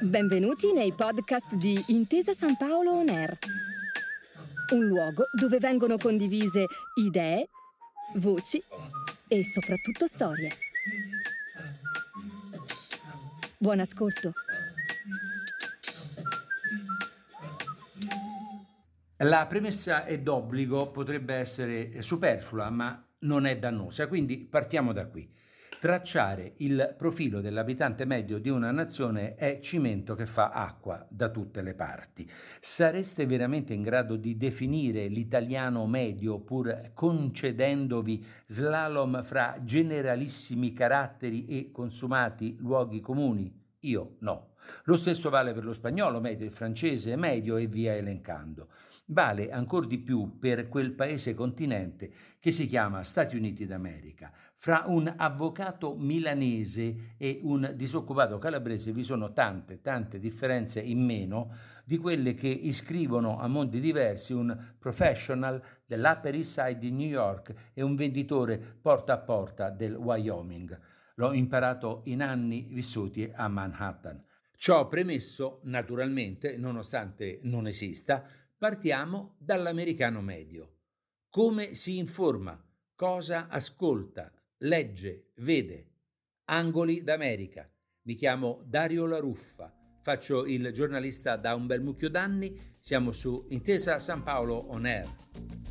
Benvenuti nei podcast di Intesa San Paolo On Air, un luogo dove vengono condivise idee, voci e soprattutto storie. Buon ascolto. La premessa è d'obbligo, potrebbe essere superflua, ma non è dannosa, quindi partiamo da qui. Tracciare il profilo dell'abitante medio di una nazione è cimento che fa acqua da tutte le parti. Sareste veramente in grado di definire l'italiano medio pur concedendovi slalom fra generalissimi caratteri e consumati luoghi comuni? Io no. Lo stesso vale per lo spagnolo medio, il francese medio e via elencando. Vale ancora di più per quel paese continente che si chiama Stati Uniti d'America. Fra un avvocato milanese e un disoccupato calabrese vi sono tante, tante differenze in meno di quelle che iscrivono a mondi diversi un professional dell'Upper East Side di New York e un venditore porta a porta del Wyoming. L'ho imparato in anni vissuti a Manhattan. Ciò premesso, naturalmente, nonostante non esista, partiamo dall'americano medio. Come si informa? Cosa ascolta? Legge? Vede? Angoli d'America. Mi chiamo Dario La Ruffa, faccio il giornalista da un bel mucchio d'anni, siamo su Intesa San Paolo On Air.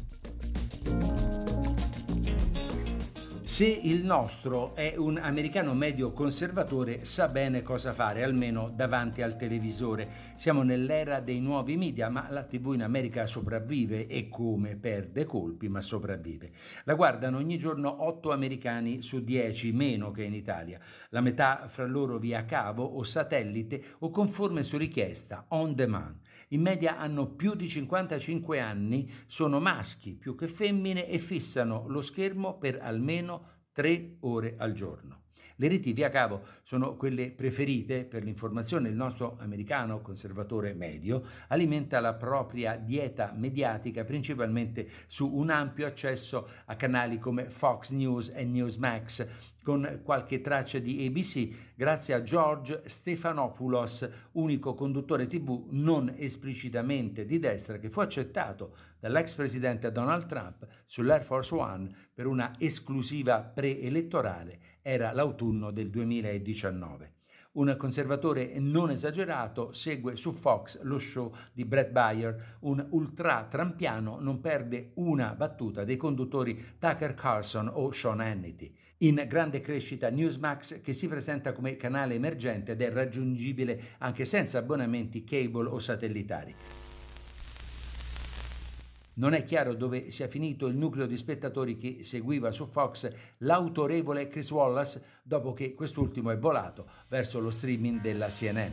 Se il nostro è un americano medio conservatore, sa bene cosa fare, almeno davanti al televisore. Siamo nell'era dei nuovi media, ma la TV in America sopravvive e come perde colpi, ma sopravvive. La guardano ogni giorno 8 americani su 10, meno che in Italia. La metà fra loro via cavo o satellite o conforme su richiesta, on demand. In media hanno più di 55 anni, sono maschi più che femmine e fissano lo schermo per almeno tre ore al giorno. Le reti via cavo sono quelle preferite per l'informazione. Il nostro americano conservatore medio alimenta la propria dieta mediatica principalmente su un ampio accesso a canali come Fox News e Newsmax, con qualche traccia di ABC, grazie a George Stephanopoulos, unico conduttore TV non esplicitamente di destra che fu accettato dall'ex presidente Donald Trump sull'Air Force One per una esclusiva preelettorale. Era l'autunno del 2019. Un conservatore non esagerato segue su Fox lo show di Brett Bayer, un ultra trampiano non perde una battuta dei conduttori Tucker Carlson o Sean Hannity. In grande crescita Newsmax che si presenta come canale emergente ed è raggiungibile anche senza abbonamenti cable o satellitari. Non è chiaro dove sia finito il nucleo di spettatori che seguiva su Fox l'autorevole Chris Wallace dopo che quest'ultimo è volato verso lo streaming della CNN.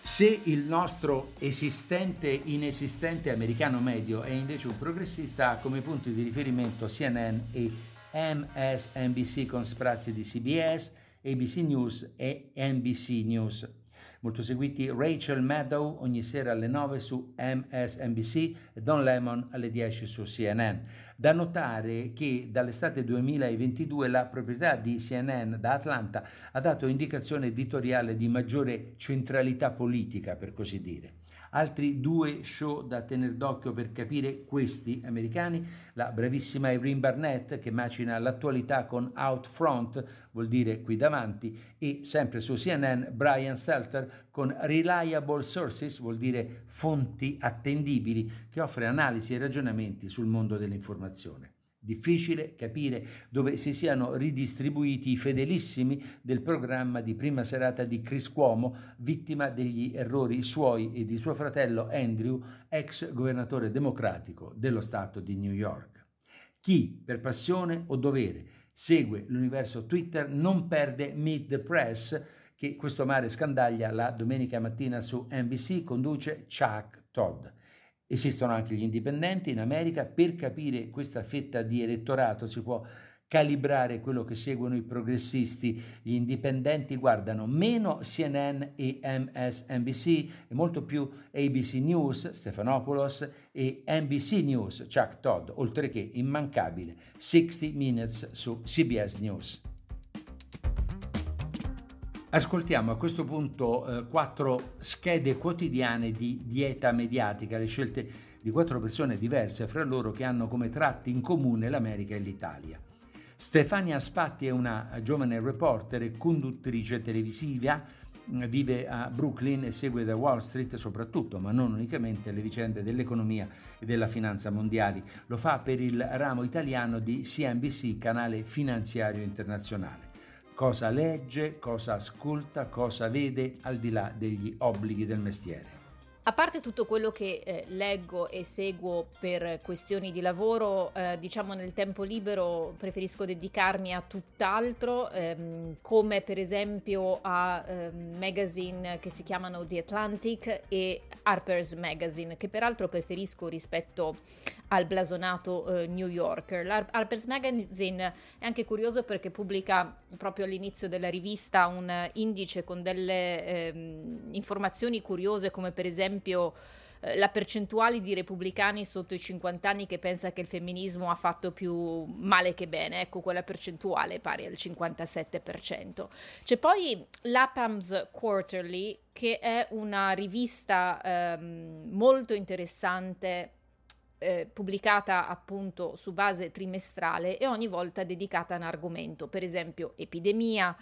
Se il nostro esistente inesistente americano medio è invece un progressista, ha come punti di riferimento CNN e MSNBC con sprazzi di CBS, ABC News e NBC News molto seguiti Rachel Maddow ogni sera alle 9 su MSNBC e Don Lemon alle 10 su CNN. Da notare che dall'estate 2022 la proprietà di CNN da Atlanta ha dato indicazione editoriale di maggiore centralità politica, per così dire. Altri due show da tenere d'occhio per capire questi americani, la bravissima Irene Barnett che macina l'attualità con Out Front, vuol dire qui davanti, e sempre su CNN Brian Stelter con Reliable Sources, vuol dire fonti attendibili, che offre analisi e ragionamenti sul mondo dell'informazione. Difficile capire dove si siano ridistribuiti i fedelissimi del programma di prima serata di Chris Cuomo, vittima degli errori suoi e di suo fratello Andrew, ex governatore democratico dello Stato di New York. Chi, per passione o dovere, segue l'universo Twitter non perde Meet the Press, che questo mare scandaglia la domenica mattina su NBC, conduce Chuck Todd. Esistono anche gli indipendenti in America, per capire questa fetta di elettorato si può calibrare quello che seguono i progressisti. Gli indipendenti guardano meno CNN e MSNBC e molto più ABC News, Stephanopoulos, e NBC News, Chuck Todd, oltre che immancabile 60 Minutes su CBS News. Ascoltiamo a questo punto eh, quattro schede quotidiane di dieta mediatica, le scelte di quattro persone diverse fra loro che hanno come tratti in comune l'America e l'Italia. Stefania Spatti è una giovane reporter e conduttrice televisiva, vive a Brooklyn e segue da Wall Street soprattutto, ma non unicamente, le vicende dell'economia e della finanza mondiali. Lo fa per il ramo italiano di CNBC, canale finanziario internazionale. Cosa legge, cosa ascolta, cosa vede al di là degli obblighi del mestiere. A parte tutto quello che eh, leggo e seguo per questioni di lavoro, eh, diciamo nel tempo libero preferisco dedicarmi a tutt'altro, ehm, come per esempio a ehm, magazine che si chiamano The Atlantic e Harper's Magazine, che peraltro preferisco rispetto al blasonato eh, New Yorker. Harper's Magazine è anche curioso perché pubblica proprio all'inizio della rivista un indice con delle ehm, informazioni curiose come per esempio eh, la percentuale di repubblicani sotto i 50 anni che pensa che il femminismo ha fatto più male che bene, ecco quella percentuale pari al 57%. C'è poi l'APAMS Quarterly che è una rivista ehm, molto interessante eh, pubblicata appunto su base trimestrale e ogni volta dedicata a un argomento, per esempio epidemia,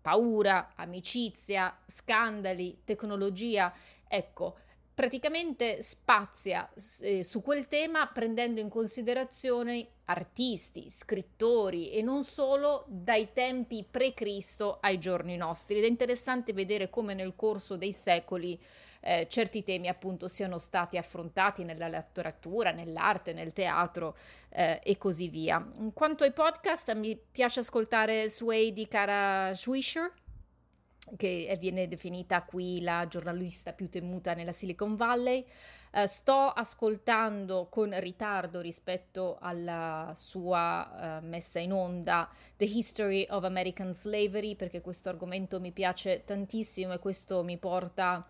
paura, amicizia, scandali, tecnologia. Ecco, praticamente spazia eh, su quel tema prendendo in considerazione artisti, scrittori e non solo dai tempi pre-Cristo ai giorni nostri. Ed è interessante vedere come nel corso dei secoli eh, certi temi appunto siano stati affrontati nella letteratura, nell'arte, nel teatro eh, e così via. Quanto ai podcast, mi piace ascoltare Sway di Cara Swisher che viene definita qui la giornalista più temuta nella Silicon Valley. Uh, sto ascoltando con ritardo rispetto alla sua uh, messa in onda The History of American Slavery perché questo argomento mi piace tantissimo e questo mi porta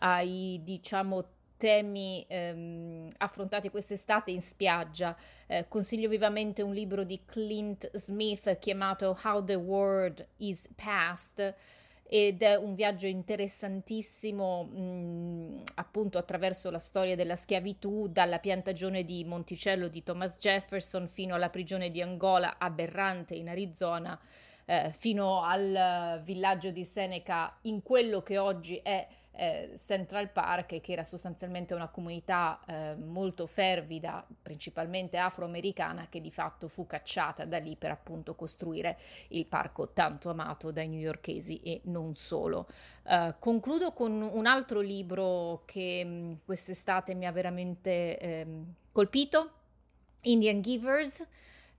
ai diciamo temi ehm, affrontati quest'estate in spiaggia. Eh, consiglio vivamente un libro di Clint Smith chiamato How the World is Past ed è un viaggio interessantissimo mh, appunto attraverso la storia della schiavitù dalla piantagione di Monticello di Thomas Jefferson fino alla prigione di Angola aberrante in Arizona eh, fino al villaggio di Seneca in quello che oggi è eh, Central Park, che era sostanzialmente una comunità eh, molto fervida, principalmente afroamericana, che di fatto fu cacciata da lì per appunto costruire il parco tanto amato dai newyorkesi e non solo. Uh, concludo con un altro libro che mh, quest'estate mi ha veramente eh, colpito, Indian Givers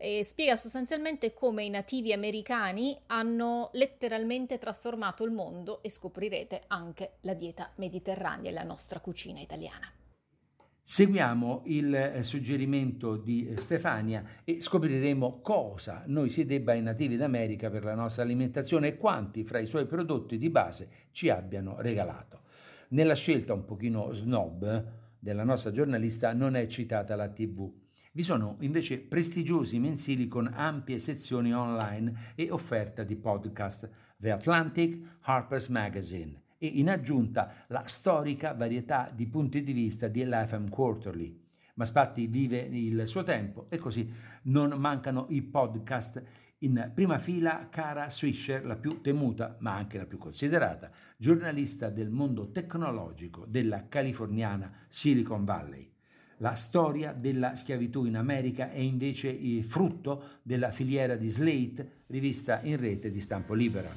e spiega sostanzialmente come i nativi americani hanno letteralmente trasformato il mondo e scoprirete anche la dieta mediterranea e la nostra cucina italiana. Seguiamo il eh, suggerimento di eh, Stefania e scopriremo cosa noi si debba ai nativi d'America per la nostra alimentazione e quanti fra i suoi prodotti di base ci abbiano regalato. Nella scelta un pochino snob della nostra giornalista non è citata la TV. Vi sono invece prestigiosi mensili con ampie sezioni online e offerta di podcast, The Atlantic, Harper's Magazine e in aggiunta la storica varietà di punti di vista di LFM Quarterly. Ma Spatti vive il suo tempo e così non mancano i podcast. In prima fila Cara Swisher, la più temuta ma anche la più considerata, giornalista del mondo tecnologico della californiana Silicon Valley. La storia della schiavitù in America è invece il frutto della filiera di Slate, rivista in rete di stampo liberal.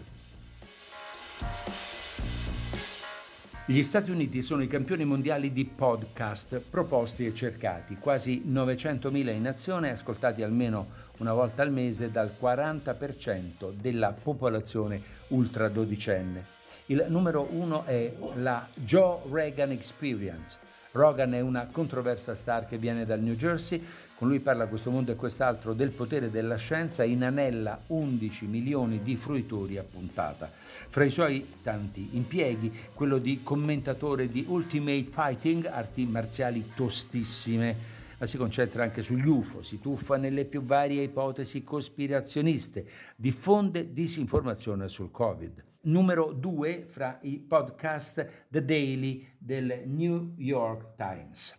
Gli Stati Uniti sono i campioni mondiali di podcast proposti e cercati, quasi 900.000 in azione, ascoltati almeno una volta al mese dal 40% della popolazione ultra dodicenne. Il numero uno è la Joe Reagan Experience, Rogan è una controversa star che viene dal New Jersey, con lui parla questo mondo e quest'altro del potere della scienza, inanella 11 milioni di fruitori a puntata. Fra i suoi tanti impieghi, quello di commentatore di Ultimate Fighting, arti marziali tostissime ma si concentra anche sugli UFO, si tuffa nelle più varie ipotesi cospirazioniste, diffonde disinformazione sul Covid. Numero due fra i podcast The Daily del New York Times.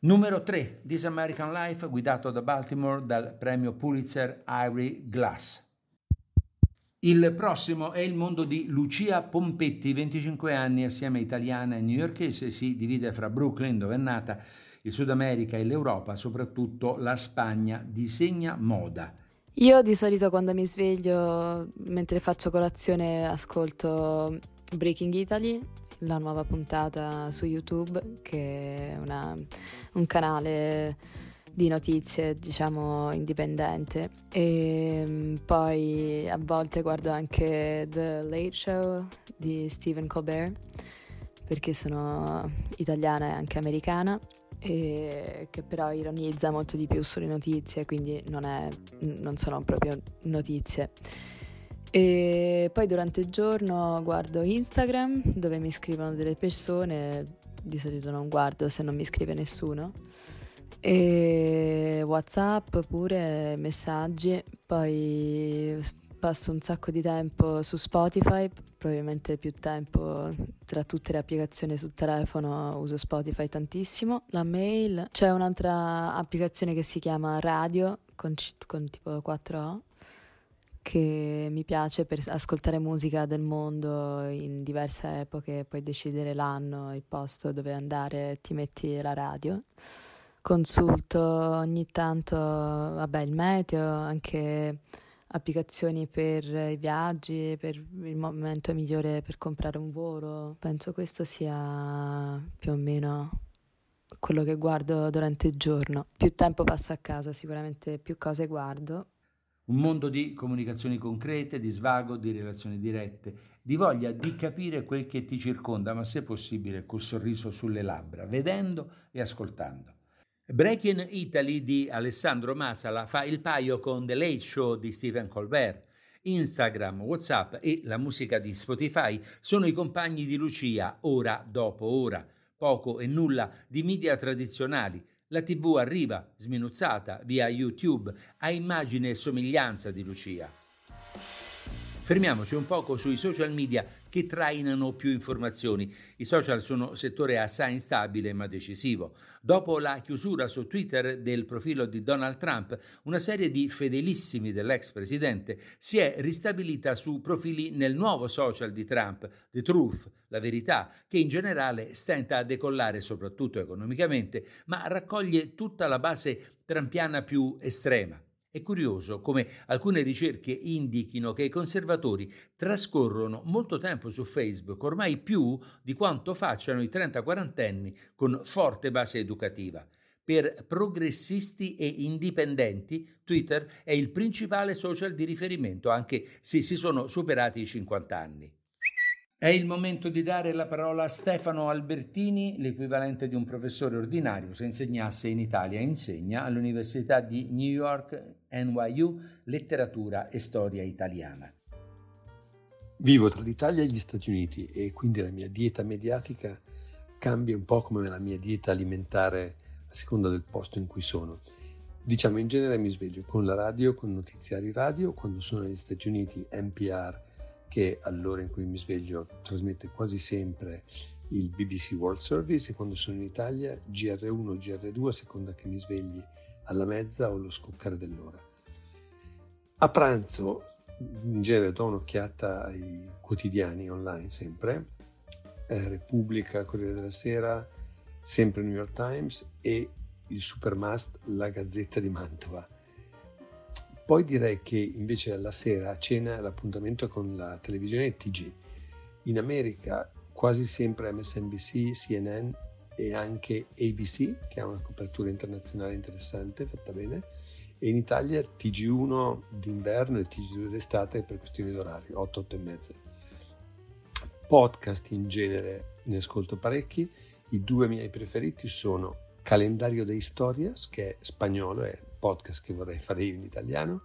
Numero 3, This American Life, guidato da Baltimore dal premio Pulitzer Ivory Glass. Il prossimo è il mondo di Lucia Pompetti, 25 anni, assieme italiana e newyorkese, si divide fra Brooklyn, dove è nata, il Sud America e l'Europa, soprattutto la Spagna, disegna moda. Io di solito quando mi sveglio, mentre faccio colazione, ascolto Breaking Italy, la nuova puntata su YouTube, che è una, un canale di notizie, diciamo, indipendente. E mm, poi a volte guardo anche The Late Show di Stephen Colbert, perché sono italiana e anche americana, e che però ironizza molto di più sulle notizie, quindi non, è, non sono proprio notizie. E poi durante il giorno guardo Instagram dove mi scrivono delle persone, di solito non guardo se non mi scrive nessuno, e Whatsapp pure, messaggi, poi passo un sacco di tempo su Spotify, probabilmente più tempo tra tutte le applicazioni sul telefono uso Spotify tantissimo, la mail, c'è un'altra applicazione che si chiama Radio con, con tipo 4O che mi piace per ascoltare musica del mondo in diverse epoche, puoi decidere l'anno, il posto dove andare, ti metti la radio. Consulto ogni tanto, vabbè, il meteo, anche applicazioni per i viaggi, per il momento migliore per comprare un volo. Penso questo sia più o meno quello che guardo durante il giorno. Più tempo passo a casa, sicuramente più cose guardo un mondo di comunicazioni concrete, di svago, di relazioni dirette, di voglia di capire quel che ti circonda, ma se possibile col sorriso sulle labbra, vedendo e ascoltando. Breaking Italy di Alessandro Masala fa il paio con The Late Show di Stephen Colbert. Instagram, WhatsApp e la musica di Spotify sono i compagni di Lucia ora dopo ora. Poco e nulla di media tradizionali, la TV arriva, sminuzzata, via YouTube, a immagine e somiglianza di Lucia. Fermiamoci un poco sui social media che trainano più informazioni. I social sono settore assai instabile ma decisivo. Dopo la chiusura su Twitter del profilo di Donald Trump, una serie di fedelissimi dell'ex presidente si è ristabilita su profili nel nuovo social di Trump, The Truth, la verità, che in generale stenta a decollare soprattutto economicamente, ma raccoglie tutta la base trampiana più estrema. È curioso come alcune ricerche indichino che i conservatori trascorrono molto tempo su Facebook, ormai più di quanto facciano i 30-40 anni con forte base educativa. Per progressisti e indipendenti, Twitter è il principale social di riferimento, anche se si sono superati i 50 anni. È il momento di dare la parola a Stefano Albertini, l'equivalente di un professore ordinario se insegnasse in Italia. Insegna all'Università di New York, NYU, letteratura e storia italiana. Vivo tra l'Italia e gli Stati Uniti e quindi la mia dieta mediatica cambia un po' come la mia dieta alimentare a seconda del posto in cui sono. Diciamo in genere mi sveglio con la radio, con notiziari radio, quando sono negli Stati Uniti NPR che all'ora in cui mi sveglio trasmette quasi sempre il BBC World Service e quando sono in Italia GR1 GR2 a seconda che mi svegli alla mezza o lo scoccare dell'ora. A pranzo in genere do un'occhiata ai quotidiani online sempre, eh, Repubblica, Corriere della Sera, sempre New York Times e il supermust La Gazzetta di Mantova. Poi direi che invece alla sera a cena l'appuntamento con la televisione TG. In America quasi sempre MSNBC, CNN e anche ABC, che ha una copertura internazionale interessante, fatta bene, e in Italia TG1 d'inverno e TG2 d'estate per questioni d'orario, 8, 8 e mezza. Podcast in genere ne ascolto parecchi, i due miei preferiti sono Calendario dei Historias, che è spagnolo, è il podcast che vorrei fare io in italiano,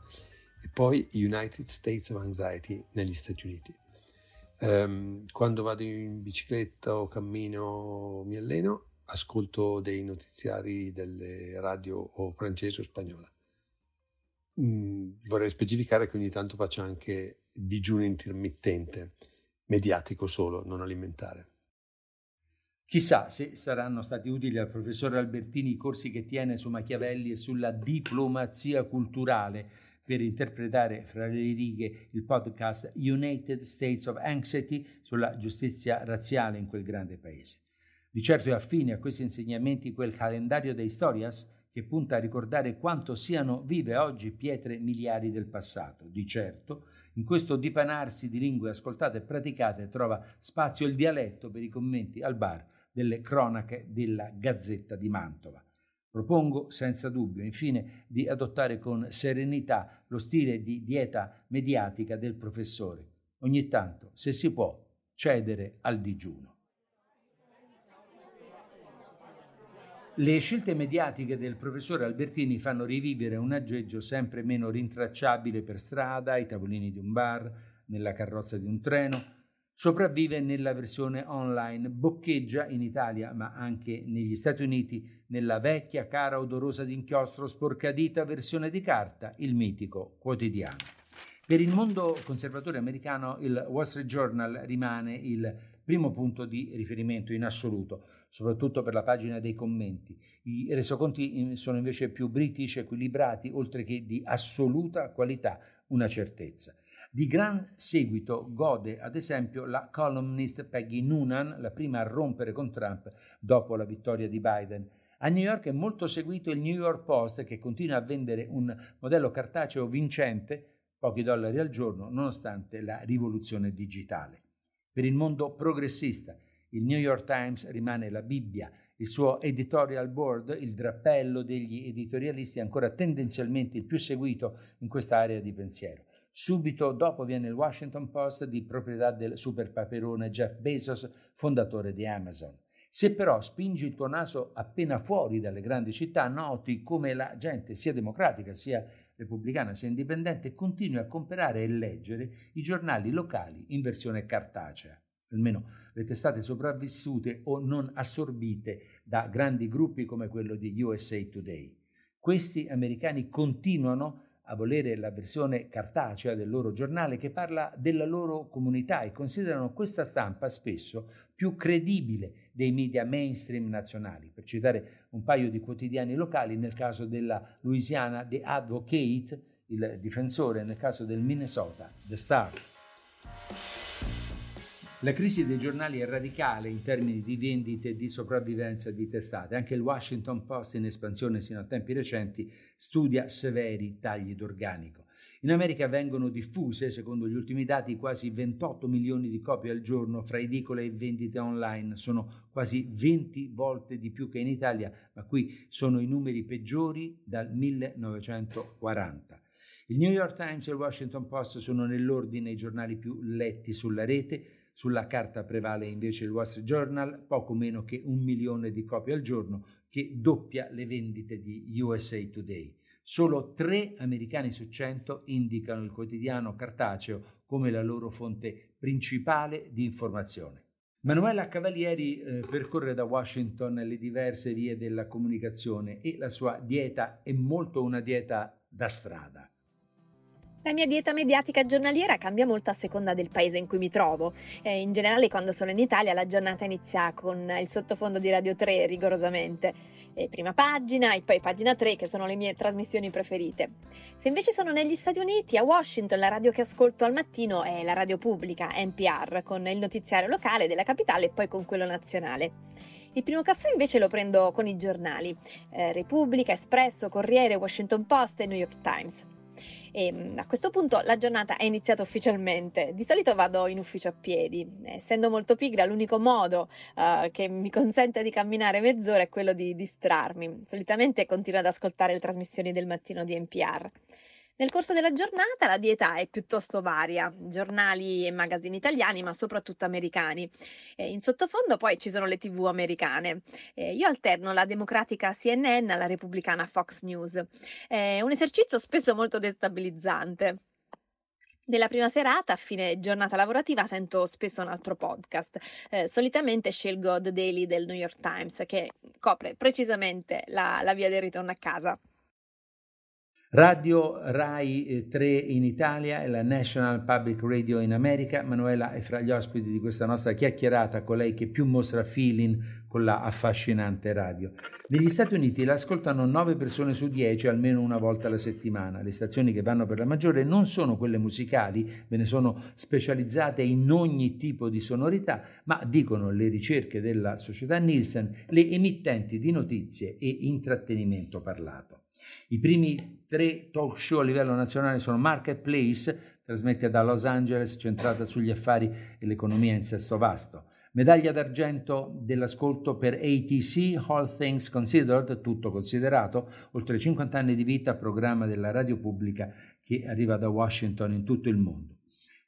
e poi United States of Anxiety negli Stati Uniti. Um, quando vado in bicicletta o cammino mi alleno, ascolto dei notiziari delle radio o francese o spagnola. Mm, vorrei specificare che ogni tanto faccio anche digiuno intermittente, mediatico solo, non alimentare. Chissà se saranno stati utili al professor Albertini i corsi che tiene su Machiavelli e sulla diplomazia culturale per interpretare fra le righe il podcast United States of Anxiety sulla giustizia razziale in quel grande paese. Di certo è affine a questi insegnamenti quel calendario dei Historias che punta a ricordare quanto siano vive oggi pietre miliari del passato. Di certo, in questo dipanarsi di lingue ascoltate e praticate trova spazio il dialetto per i commenti al bar delle cronache della Gazzetta di Mantova. Propongo senza dubbio, infine, di adottare con serenità lo stile di dieta mediatica del professore. Ogni tanto, se si può, cedere al digiuno. Le scelte mediatiche del professore Albertini fanno rivivere un aggeggio sempre meno rintracciabile per strada, ai tavolini di un bar, nella carrozza di un treno, sopravvive nella versione online, boccheggia in Italia ma anche negli Stati Uniti nella vecchia, cara, odorosa d'inchiostro, sporcadita versione di carta, il mitico quotidiano. Per il mondo conservatore americano il Wall Street Journal rimane il primo punto di riferimento in assoluto, soprattutto per la pagina dei commenti. I resoconti sono invece più british, equilibrati, oltre che di assoluta qualità, una certezza. Di gran seguito gode ad esempio la columnist Peggy Noonan, la prima a rompere con Trump dopo la vittoria di Biden. A New York è molto seguito il New York Post che continua a vendere un modello cartaceo vincente, pochi dollari al giorno, nonostante la rivoluzione digitale. Per il mondo progressista, il New York Times rimane la Bibbia, il suo editorial board, il drappello degli editorialisti, è ancora tendenzialmente il più seguito in questa area di pensiero. Subito dopo viene il Washington Post di proprietà del super paperone Jeff Bezos, fondatore di Amazon. Se però spingi il tuo naso appena fuori dalle grandi città, noti come la gente, sia democratica sia repubblicana sia indipendente, continui a comprare e leggere i giornali locali in versione cartacea, almeno le testate sopravvissute o non assorbite da grandi gruppi come quello di USA Today. Questi americani continuano a volere la versione cartacea del loro giornale che parla della loro comunità e considerano questa stampa spesso più credibile dei media mainstream nazionali. Per citare un paio di quotidiani locali, nel caso della Louisiana The Advocate, il difensore, nel caso del Minnesota The Star. La crisi dei giornali è radicale in termini di vendite e di sopravvivenza di testate. Anche il Washington Post, in espansione sino a tempi recenti, studia severi tagli d'organico. In America vengono diffuse, secondo gli ultimi dati, quasi 28 milioni di copie al giorno fra edicole e vendite online. Sono quasi 20 volte di più che in Italia, ma qui sono i numeri peggiori dal 1940. Il New York Times e il Washington Post sono nell'ordine i giornali più letti sulla rete sulla carta prevale invece il Wall Street Journal, poco meno che un milione di copie al giorno, che doppia le vendite di USA Today. Solo tre americani su cento indicano il quotidiano cartaceo come la loro fonte principale di informazione. Manuela Cavalieri eh, percorre da Washington le diverse vie della comunicazione e la sua dieta è molto una dieta da strada. La mia dieta mediatica giornaliera cambia molto a seconda del paese in cui mi trovo. Eh, in generale, quando sono in Italia, la giornata inizia con il sottofondo di Radio 3 rigorosamente. E prima pagina e poi pagina 3, che sono le mie trasmissioni preferite. Se invece sono negli Stati Uniti, a Washington, la radio che ascolto al mattino è la radio pubblica, NPR, con il notiziario locale della capitale e poi con quello nazionale. Il primo caffè invece lo prendo con i giornali, eh, Repubblica, Espresso, Corriere, Washington Post e New York Times. E ehm, a questo punto la giornata è iniziata ufficialmente. Di solito vado in ufficio a piedi, essendo molto pigra, l'unico modo uh, che mi consente di camminare mezz'ora è quello di distrarmi. Solitamente continuo ad ascoltare le trasmissioni del mattino di NPR. Nel corso della giornata la dieta è piuttosto varia, giornali e magazzini italiani, ma soprattutto americani. E in sottofondo poi ci sono le tv americane. E io alterno la democratica CNN alla repubblicana Fox News. È un esercizio spesso molto destabilizzante. Nella prima serata, a fine giornata lavorativa, sento spesso un altro podcast. Eh, solitamente scelgo The Daily del New York Times, che copre precisamente la, la via del ritorno a casa. Radio Rai 3 eh, in Italia e la National Public Radio in America. Manuela è fra gli ospiti di questa nostra chiacchierata, colei che più mostra feeling con la affascinante radio. Negli Stati Uniti l'ascoltano 9 persone su 10 almeno una volta alla settimana. Le stazioni che vanno per la maggiore non sono quelle musicali, ve ne sono specializzate in ogni tipo di sonorità, ma dicono le ricerche della società Nielsen, le emittenti di notizie e intrattenimento parlato. I primi tre talk show a livello nazionale sono Marketplace, trasmette da Los Angeles, centrata sugli affari e l'economia in sesto vasto. Medaglia d'argento dell'ascolto per ATC, All Things Considered, tutto considerato, oltre 50 anni di vita, programma della radio pubblica che arriva da Washington in tutto il mondo.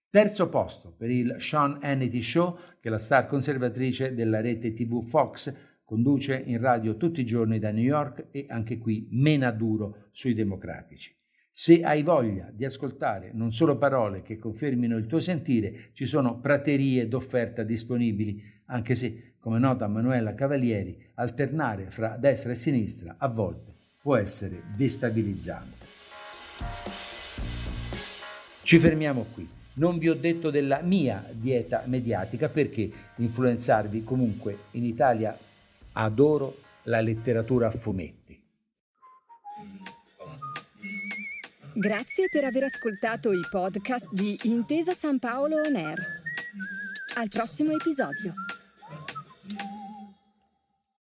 Terzo posto per il Sean Hannity Show, che è la star conservatrice della rete TV Fox, Conduce in radio tutti i giorni da New York e anche qui mena duro sui democratici. Se hai voglia di ascoltare non solo parole che confermino il tuo sentire, ci sono praterie d'offerta disponibili, anche se, come nota Manuela Cavalieri, alternare fra destra e sinistra a volte può essere destabilizzante. Ci fermiamo qui. Non vi ho detto della mia dieta mediatica perché influenzarvi comunque in Italia Adoro la letteratura a fumetti. Grazie per aver ascoltato i podcast di Intesa San Paolo On Air. Al prossimo episodio.